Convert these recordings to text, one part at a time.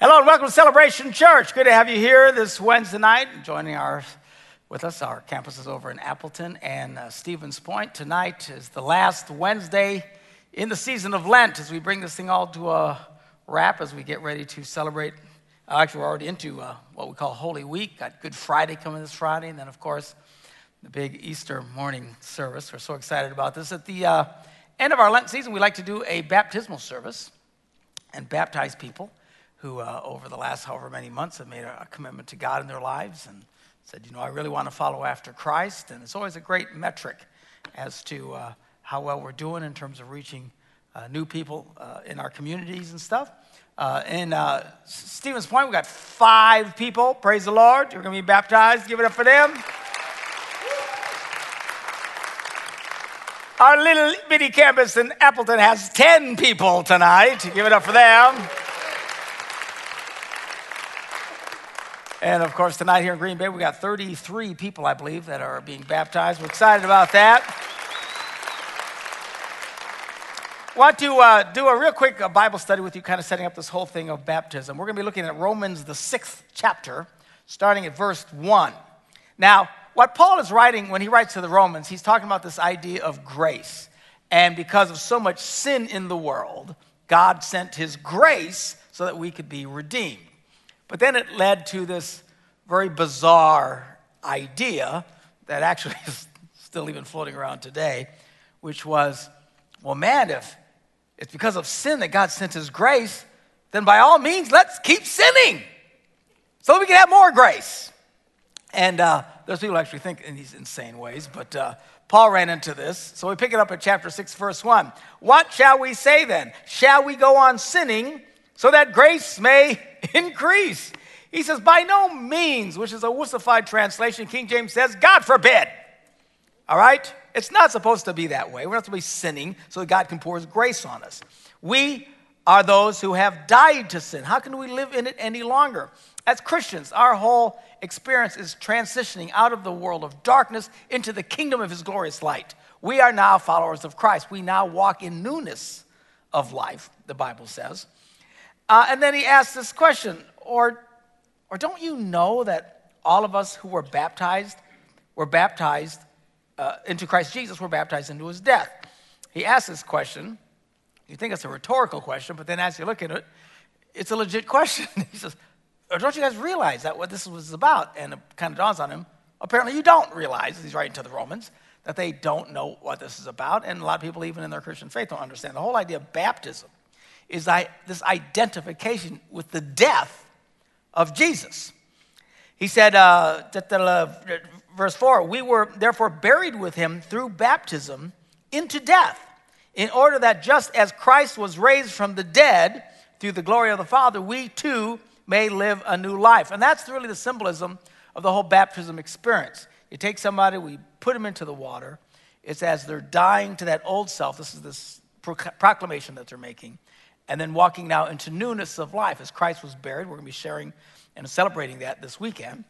Hello and welcome to Celebration Church. Good to have you here this Wednesday night. Joining our with us, our campus is over in Appleton and uh, Stevens Point. Tonight is the last Wednesday in the season of Lent as we bring this thing all to a wrap as we get ready to celebrate. Uh, actually, we're already into uh, what we call Holy Week. Got Good Friday coming this Friday, and then of course the big Easter morning service. We're so excited about this. At the uh, end of our Lent season, we like to do a baptismal service and baptize people who, uh, over the last however many months, have made a commitment to God in their lives and said, you know, I really want to follow after Christ. And it's always a great metric as to uh, how well we're doing in terms of reaching uh, new people uh, in our communities and stuff. Uh, in uh, Stevens Point, we've got five people. Praise the Lord. You're going to be baptized. Give it up for them. Our little bitty campus in Appleton has 10 people tonight. Give it up for them. And of course, tonight here in Green Bay, we got 33 people, I believe, that are being baptized. We're excited about that. Want to uh, do a real quick uh, Bible study with you, kind of setting up this whole thing of baptism. We're going to be looking at Romans, the sixth chapter, starting at verse 1. Now, what Paul is writing when he writes to the Romans, he's talking about this idea of grace. And because of so much sin in the world, God sent his grace so that we could be redeemed. But then it led to this very bizarre idea that actually is still even floating around today, which was well, man, if it's because of sin that God sent his grace, then by all means, let's keep sinning so we can have more grace. And uh, those people actually think in these insane ways, but uh, Paul ran into this. So we pick it up at chapter 6, verse 1. What shall we say then? Shall we go on sinning so that grace may increase. He says, by no means, which is a wussified translation. King James says, God forbid. All right? It's not supposed to be that way. We're not supposed to be sinning so that God can pour his grace on us. We are those who have died to sin. How can we live in it any longer? As Christians, our whole experience is transitioning out of the world of darkness into the kingdom of his glorious light. We are now followers of Christ. We now walk in newness of life, the Bible says. Uh, and then he asks this question, or, or don't you know that all of us who were baptized were baptized uh, into Christ Jesus, were baptized into his death? He asks this question. You think it's a rhetorical question, but then as you look at it, it's a legit question. he says, or don't you guys realize that what this was about? And it kind of dawns on him. Apparently, you don't realize, he's writing to the Romans, that they don't know what this is about. And a lot of people, even in their Christian faith, don't understand. The whole idea of baptism is this identification with the death of Jesus. He said, uh, verse 4 We were therefore buried with him through baptism into death, in order that just as Christ was raised from the dead through the glory of the Father, we too may live a new life. And that's really the symbolism of the whole baptism experience. You take somebody, we put them into the water. It's as they're dying to that old self. This is this proclamation that they're making and then walking now into newness of life. As Christ was buried, we're going to be sharing and celebrating that this weekend.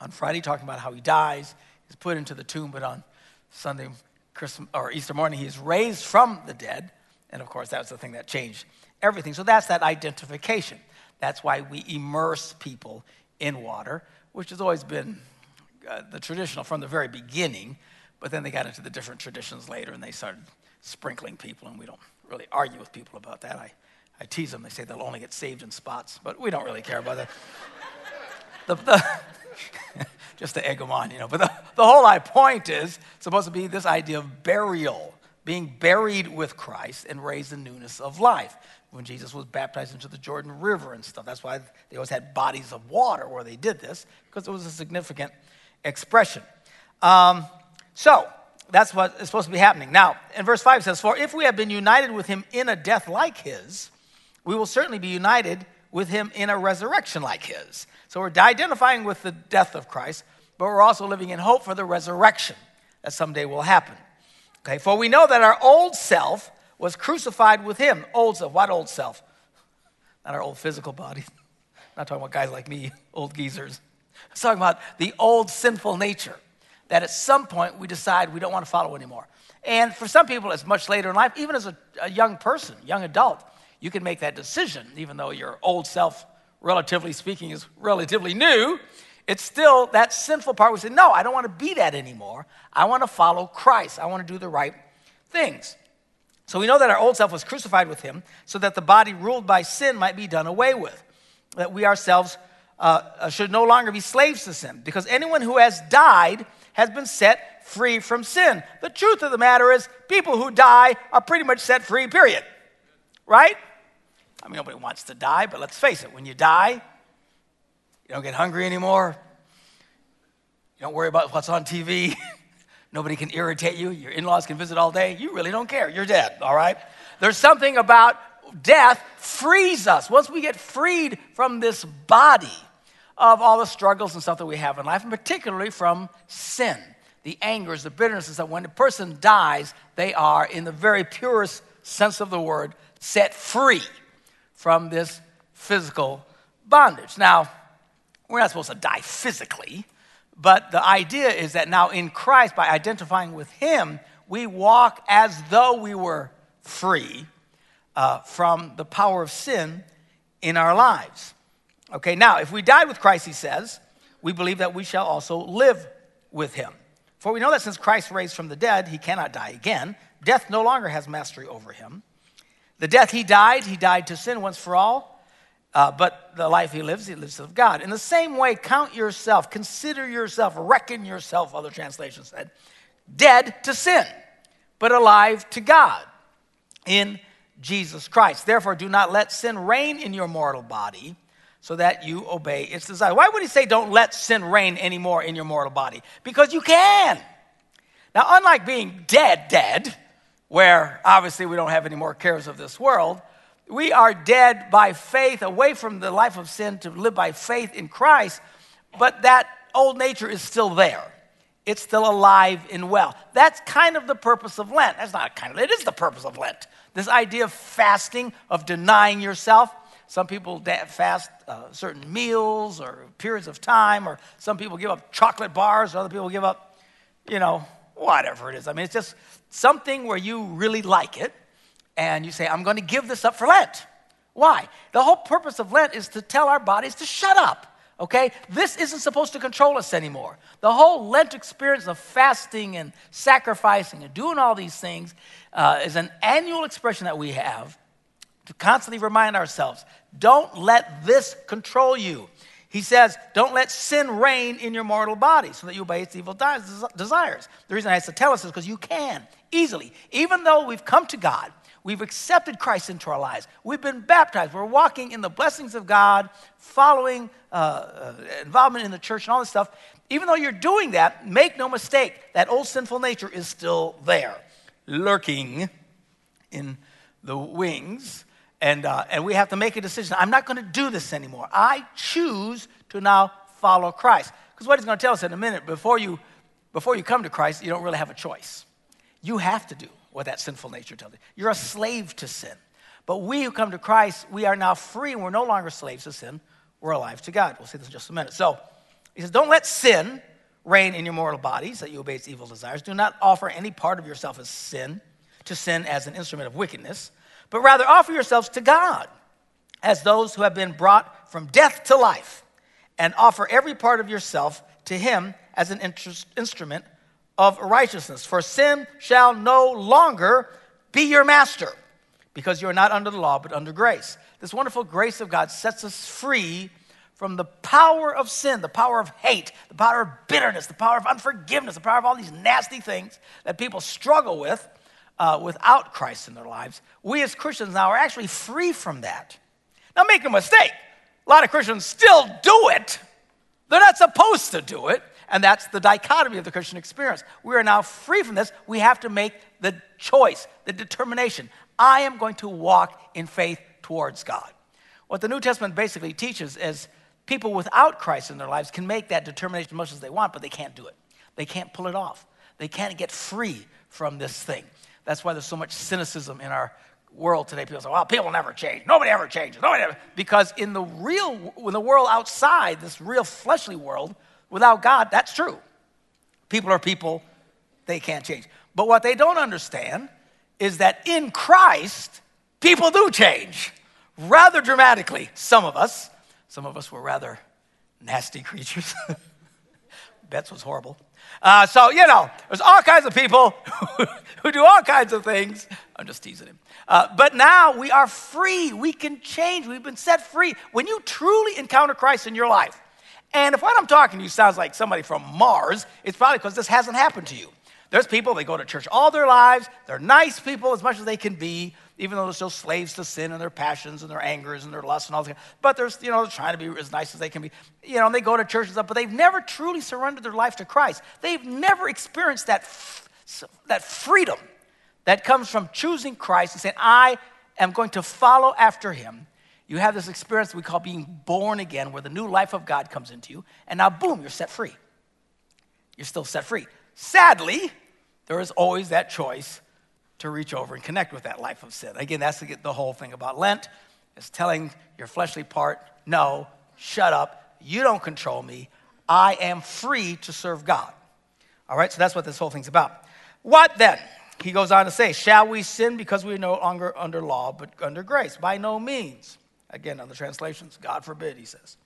On Friday, talking about how he dies, he's put into the tomb, but on Sunday, Christmas, or Easter morning, he is raised from the dead. And of course, that's the thing that changed everything. So that's that identification. That's why we immerse people in water, which has always been uh, the traditional from the very beginning. But then they got into the different traditions later and they started sprinkling people, and we don't really argue with people about that. I, I tease them. They say they'll only get saved in spots, but we don't really care about that. the, the just to egg them on, you know. But the, the whole point is supposed to be this idea of burial, being buried with Christ and raised in newness of life. When Jesus was baptized into the Jordan River and stuff, that's why they always had bodies of water where they did this, because it was a significant expression. Um, so, that's what is supposed to be happening. Now, in verse 5 says, For if we have been united with him in a death like his, we will certainly be united with him in a resurrection like his. So we're identifying with the death of Christ, but we're also living in hope for the resurrection that someday will happen. Okay, for we know that our old self was crucified with him. Old self, what old self? Not our old physical body. not talking about guys like me, old geezers. I'm talking about the old sinful nature that at some point we decide we don't want to follow anymore. And for some people, it's much later in life, even as a, a young person, young adult, you can make that decision, even though your old self relatively speaking, is relatively new, it's still that sinful part. We say, no, I don't want to be that anymore. I want to follow Christ. I want to do the right things. So we know that our old self was crucified with him so that the body ruled by sin might be done away with. That we ourselves uh, uh should no longer be slaves to sin because anyone who has died has been set free from sin. The truth of the matter is, people who die are pretty much set free, period. Right? I mean, nobody wants to die, but let's face it, when you die, you don't get hungry anymore. You don't worry about what's on TV. Nobody can irritate you. Your in laws can visit all day. You really don't care. You're dead, all right? There's something about death frees us. Once we get freed from this body of all the struggles and stuff that we have in life, and particularly from sin, the angers, the bitternesses, that when a person dies, they are, in the very purest sense of the word, set free from this physical bondage. Now, we're not supposed to die physically, but the idea is that now in Christ, by identifying with Him, we walk as though we were free uh, from the power of sin in our lives. Okay, now, if we died with Christ, he says, we believe that we shall also live with him. For we know that since Christ raised from the dead, he cannot die again. Death no longer has mastery over him. The death he died, he died to sin once for all. Uh, but the life he lives, he lives of God. In the same way, count yourself, consider yourself, reckon yourself, other translations said, dead to sin, but alive to God in Jesus Christ. Therefore, do not let sin reign in your mortal body so that you obey its desire. Why would he say don't let sin reign anymore in your mortal body? Because you can. Now, unlike being dead, dead, where obviously we don't have any more cares of this world. We are dead by faith, away from the life of sin to live by faith in Christ, but that old nature is still there. It's still alive and well. That's kind of the purpose of Lent. That's not kind of, it is the purpose of Lent. This idea of fasting, of denying yourself. Some people fast uh, certain meals or periods of time, or some people give up chocolate bars, or other people give up, you know, whatever it is. I mean, it's just something where you really like it and you say, I'm going to give this up for Lent. Why? The whole purpose of Lent is to tell our bodies to shut up. Okay? This isn't supposed to control us anymore. The whole Lent experience of fasting and sacrificing and doing all these things uh, is an annual expression that we have to constantly remind ourselves don't let this control you. He says, Don't let sin reign in your mortal body so that you obey its evil desires. The reason I have to tell us is because you can easily. Even though we've come to God, we've accepted Christ into our lives, we've been baptized, we're walking in the blessings of God, following uh, uh, involvement in the church and all this stuff. Even though you're doing that, make no mistake, that old sinful nature is still there, lurking in the wings and, uh, and we have to make a decision. I'm not going to do this anymore. I choose to now follow Christ. Because what he's going to tell us in a minute, before you, before you come to Christ, you don't really have a choice. You have to do what that sinful nature tells you. You're a slave to sin. But we who come to Christ, we are now free and we're no longer slaves to sin. We're alive to God. We'll see this in just a minute. So he says, Don't let sin reign in your mortal bodies that you obey its evil desires. Do not offer any part of yourself as sin, to sin as an instrument of wickedness but rather offer yourselves to God as those who have been brought from death to life, and offer every part of yourself to Him as an instrument of righteousness. For sin shall no longer be your master, because you are not under the law, but under grace. This wonderful grace of God sets us free from the power of sin, the power of hate, the power of bitterness, the power of unforgiveness, the power of all these nasty things that people struggle with uh, without Christ in their lives. We as Christians now are actually free from that. Now, make a mistake, a lot of Christians still do it. They're not supposed to do it. And that's the dichotomy of the Christian experience. We are now free from this. We have to make the choice, the determination. I am going to walk in faith towards God. What the New Testament basically teaches is people without Christ in their lives can make that determination as much as they want, but they can't do it. They can't pull it off. They can't get free from this thing. That's why there's so much cynicism in our world today. People say, well, people never change. Nobody ever changes. Nobody ever. Because in the real, in the world outside, this real fleshly world, without God, that's true. People are people, they can't change. But what they don't understand is that in Christ, people do change rather dramatically, some of us. some of us were rather nasty creatures. Bets was horrible. Uh, so, you know, there's all kinds of people who do all kinds of things. I'm just teasing him. Uh, but now we are free. We can change. We've been set free. When you truly encounter Christ in your life, and if what I'm talking to you sounds like somebody from Mars, it's probably because this hasn't happened to you. There's people, they go to church all their lives. They're nice people as much as they can be, even though they're still slaves to sin and their passions and their angers and their lusts and all that. But they're, you know, they're trying to be as nice as they can be. You know, and they go to church and stuff, but they've never truly surrendered their life to Christ. They've never experienced that, that freedom that comes from choosing Christ and saying, I am going to follow after him. You have this experience we call being born again, where the new life of God comes into you, and now, boom, you're set free. You're still set free. Sadly, there is always that choice to reach over and connect with that life of sin. Again, that's the, whole thing about Lent, is telling your fleshly part, no, shut up, you don't control me, I am free to serve God. All right, so that's what this whole thing's about. What then? He goes on to say, Shall we sin because we are no longer under law, but under grace? By no means. Again, on the translations, God forbid, he says.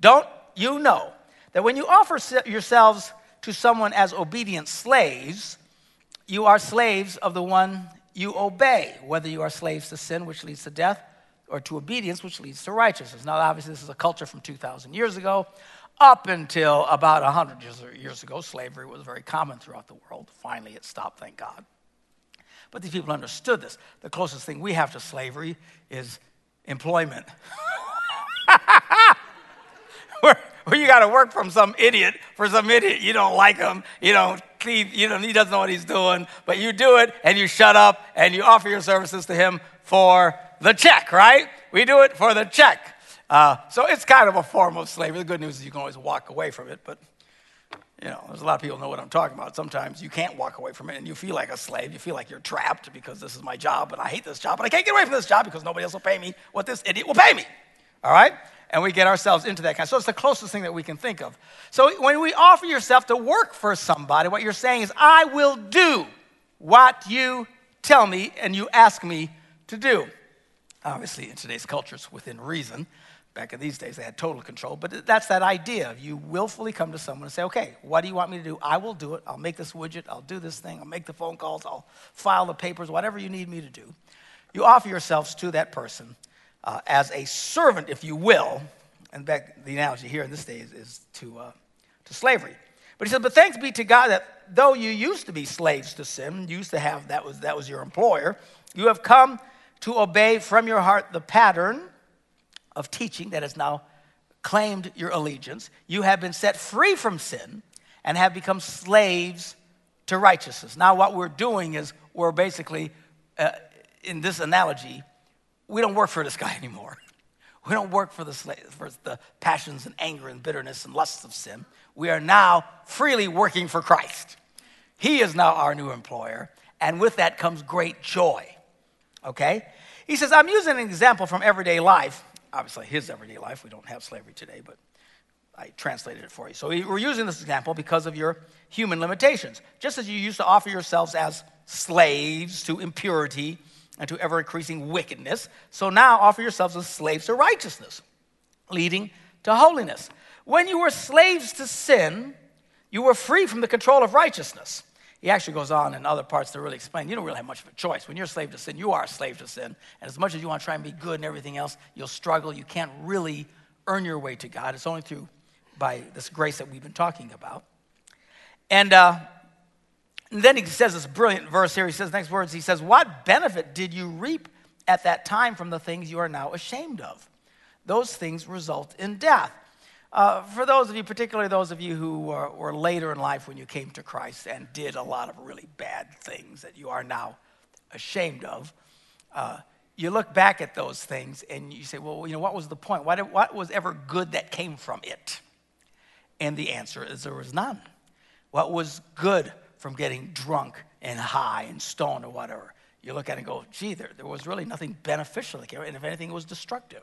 Don't you know that when you offer yourselves to someone as obedient slaves, you are slaves of the one you obey, whether you are slaves to sin, which leads to death, or to obedience, which leads to righteousness. Now, obviously, this is a culture from 2,000 years ago. Up until about 100 years ago, slavery was very common throughout the world. Finally, it stopped, thank God. But these people understood this. The closest thing we have to slavery is employment. where, where you got to work from some idiot for some idiot. You don't like him. You don't. He, you know, he doesn't know what he's doing, but you do it and you shut up and you offer your services to him for the check, right? We do it for the check. Uh, so it's kind of a form of slavery. The good news is you can always walk away from it, but you know, there's a lot of people know what I'm talking about. Sometimes you can't walk away from it and you feel like a slave. You feel like you're trapped because this is my job and I hate this job, but I can't get away from this job because nobody else will pay me what this idiot will pay me. All right? And we get ourselves into that kind. Of, so it's the closest thing that we can think of. So when we offer yourself to work for somebody, what you're saying is, I will do what you tell me and you ask me to do. Obviously, in today's culture, it's within reason. Back in these days, they had total control. But that's that idea of you willfully come to someone and say, okay, what do you want me to do? I will do it. I'll make this widget. I'll do this thing. I'll make the phone calls. I'll file the papers, whatever you need me to do. You offer yourselves to that person uh, as a servant, if you will. And back, the analogy here in this day is, is to, uh, to slavery. But he said, But thanks be to God that though you used to be slaves to sin, used to have that was, that was your employer, you have come to obey from your heart the pattern of teaching that has now claimed your allegiance. You have been set free from sin and have become slaves to righteousness. Now, what we're doing is we're basically, uh, in this analogy, we don't work for this guy anymore. We don't work for the, for the passions and anger and bitterness and lusts of sin. We are now freely working for Christ. He is now our new employer, and with that comes great joy. Okay? He says, I'm using an example from everyday life. Obviously, his everyday life. We don't have slavery today, but I translated it for you. So we're using this example because of your human limitations. Just as you used to offer yourselves as slaves to impurity and to ever increasing wickedness. So now offer yourselves as slaves to righteousness, leading to holiness. When you were slaves to sin, you were free from the control of righteousness. He actually goes on in other parts to really explain you don't really have much of a choice. When you're a slave to sin, you are a slave to sin. And as much as you want to try and be good and everything else, you'll struggle. You can't really earn your way to God. It's only through by this grace that we've been talking about. And uh, and then he says this brilliant verse here. He says, next words, he says, What benefit did you reap at that time from the things you are now ashamed of? Those things result in death. Uh, for those of you, particularly those of you who were, were, later in life when you came to Christ and did a lot of really bad things that you are now ashamed of, uh, you look back at those things and you say, well, you know, what was the point? What, what was ever good that came from it? And the answer is there was none. What was good from getting drunk and high and stoned or whatever. You look at it and go, gee, there, there was really nothing beneficial. And if anything, it was destructive.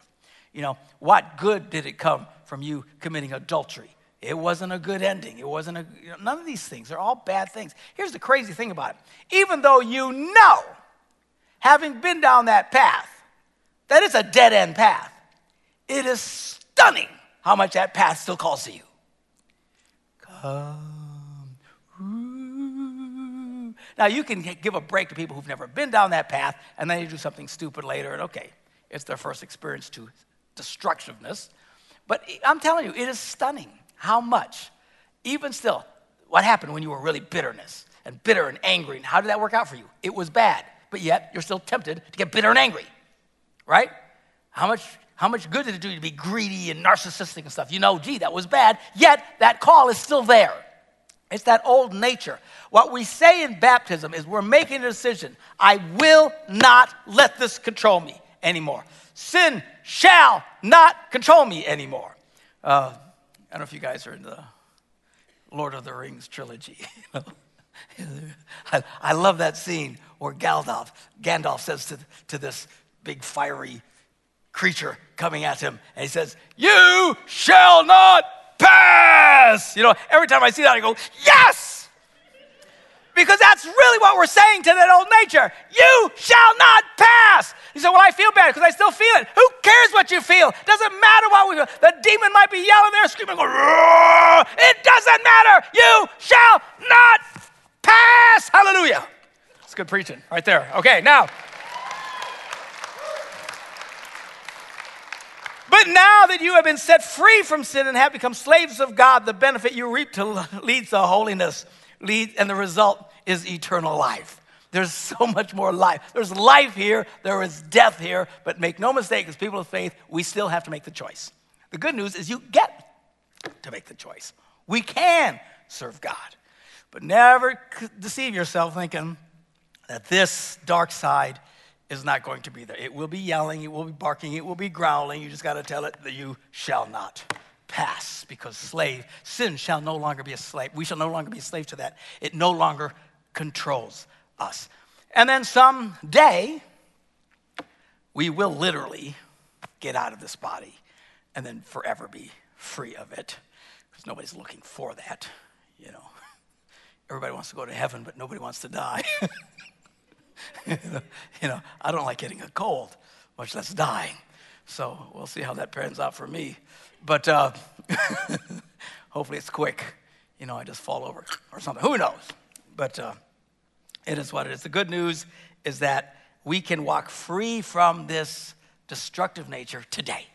You know, what good did it come from you committing adultery? It wasn't a good ending. It wasn't a, you know, none of these things. They're all bad things. Here's the crazy thing about it. Even though you know, having been down that path, that it's a dead end path, it is stunning how much that path still calls to you. Come. Now, you can give a break to people who've never been down that path, and then you do something stupid later, and okay, it's their first experience to destructiveness. But I'm telling you, it is stunning how much, even still, what happened when you were really bitterness and bitter and angry, and how did that work out for you? It was bad, but yet you're still tempted to get bitter and angry, right? How much, how much good did it do you to be greedy and narcissistic and stuff? You know, gee, that was bad, yet that call is still there. It's that old nature. What we say in baptism is we're making a decision. I will not let this control me anymore. Sin shall not control me anymore. Uh, I don't know if you guys are in the Lord of the Rings trilogy. I, I, love that scene where Gandalf, Gandalf says to, to this big fiery creature coming at him, and he says, You shall not pass. You know, every time I see that, I go, yes! Because that's really what we're saying to that old nature. You shall not pass. He said, Well, I feel bad because I still feel it. Who cares what you feel? Doesn't matter what we feel. The demon might be yelling there, screaming, going, It doesn't matter. You shall not pass. Hallelujah. It's good preaching right there. Okay, now. But now that you have been set free from sin and have become slaves of God, the benefit you reap to leads to holiness, lead, and the result is eternal life. There's so much more life. There's life here, there is death here, but make no mistake, as people of faith, we still have to make the choice. The good news is you get to make the choice. We can serve God, but never deceive yourself thinking that this dark side is not going to be there. It will be yelling, it will be barking, it will be growling. You just got to tell it that you shall not pass because slave, sin shall no longer be a slave. We shall no longer be a slave to that. It no longer controls us. And then someday, we will literally get out of this body and then forever be free of it because nobody's looking for that, you know. Everybody wants to go to heaven, but nobody wants to die. you know, I don't like getting a cold, much less dying. So we'll see how that pans out for me. But uh, hopefully it's quick. You know, I just fall over or something. Who knows? But uh, it is what it is. The good news is that we can walk free from this destructive nature today.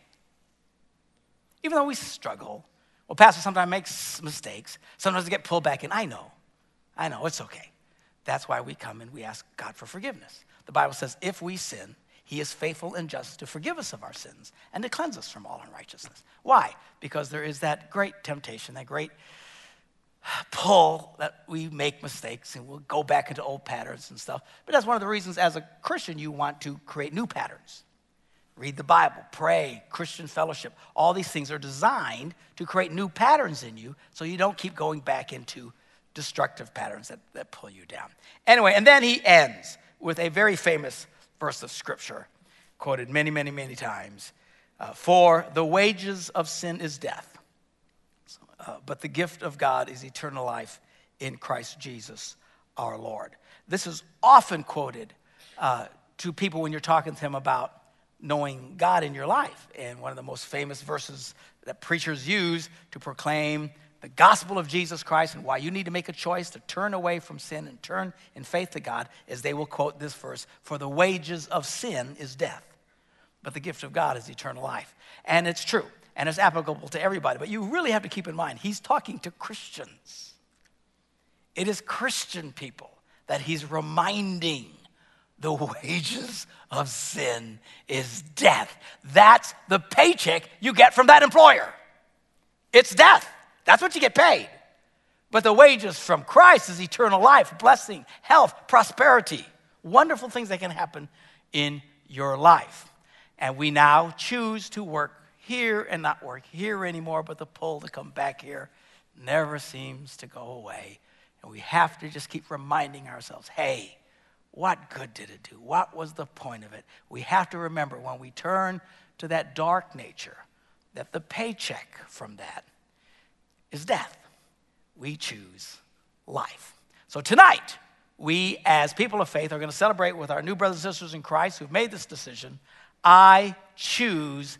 Even though we struggle, well, Pastor sometimes makes mistakes. Sometimes we get pulled back in. I know. I know. It's okay. That's why we come and we ask God for forgiveness. The Bible says, if we sin, he is faithful and just to forgive us of our sins and to cleanse us from all unrighteousness. Why? Because there is that great temptation, that great pull that we make mistakes and we'll go back into old patterns and stuff. But that's one of the reasons, as a Christian, you want to create new patterns. Read the Bible, pray, Christian fellowship. All these things are designed to create new patterns in you so you don't keep going back into destructive patterns that, that pull you down. Anyway, and then he ends with a very famous verse of scripture, quoted many, many, many times. Uh, For the wages of sin is death, uh, but the gift of God is eternal life in Christ Jesus our Lord. This is often quoted uh, to people when you're talking to them about knowing God in your life. And one of the most famous verses that preachers use to proclaim the gospel of Jesus Christ and why you need to make a choice to turn away from sin and turn in faith to God is they will quote this verse For the wages of sin is death, but the gift of God is eternal life. And it's true, and it's applicable to everybody. But you really have to keep in mind, he's talking to Christians. It is Christian people that he's reminding the wages of sin is death. That's the paycheck you get from that employer. It's death. That's what you get paid. But the wages from Christ is eternal life, blessing, health, prosperity, wonderful things that can happen in your life. And we now choose to work here and not work here anymore, but the pull to come back here never seems to go away. And we have to just keep reminding ourselves hey, what good did it do? What was the point of it? We have to remember when we turn to that dark nature that the paycheck from that is death. We choose life. So tonight, we as people of faith are going to celebrate with our new brothers and sisters in Christ who've made this decision. I choose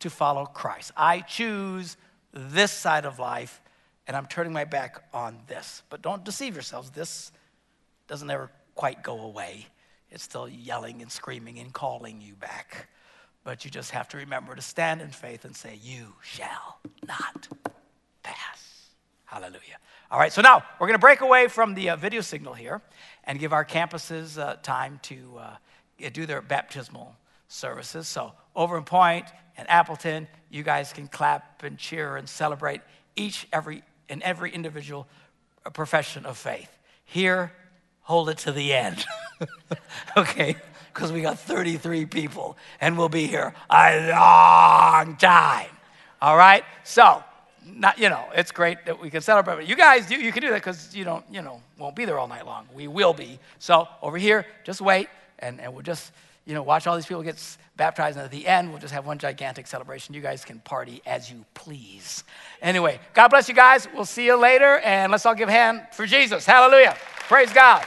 to follow Christ. I choose this side of life, and I'm turning my back on this. But don't deceive yourselves. This doesn't ever quite go away. It's still yelling and screaming and calling you back. But you just have to remember to stand in faith and say, You shall not pass. Hallelujah. All right, so now we're going to break away from the uh, video signal here and give our campuses uh, time to uh, do their baptismal services. So, over in Point and Appleton, you guys can clap and cheer and celebrate each every and every individual uh, profession of faith. Here, hold it to the end. okay? Because we got 33 people and we'll be here a long time. All right? So, not, you know, it's great that we can celebrate. But you guys, you, you can do that because you don't, you know, won't be there all night long. We will be. So over here, just wait, and, and we'll just, you know, watch all these people get baptized. And at the end, we'll just have one gigantic celebration. You guys can party as you please. Anyway, God bless you guys. We'll see you later, and let's all give a hand for Jesus. Hallelujah. Praise God.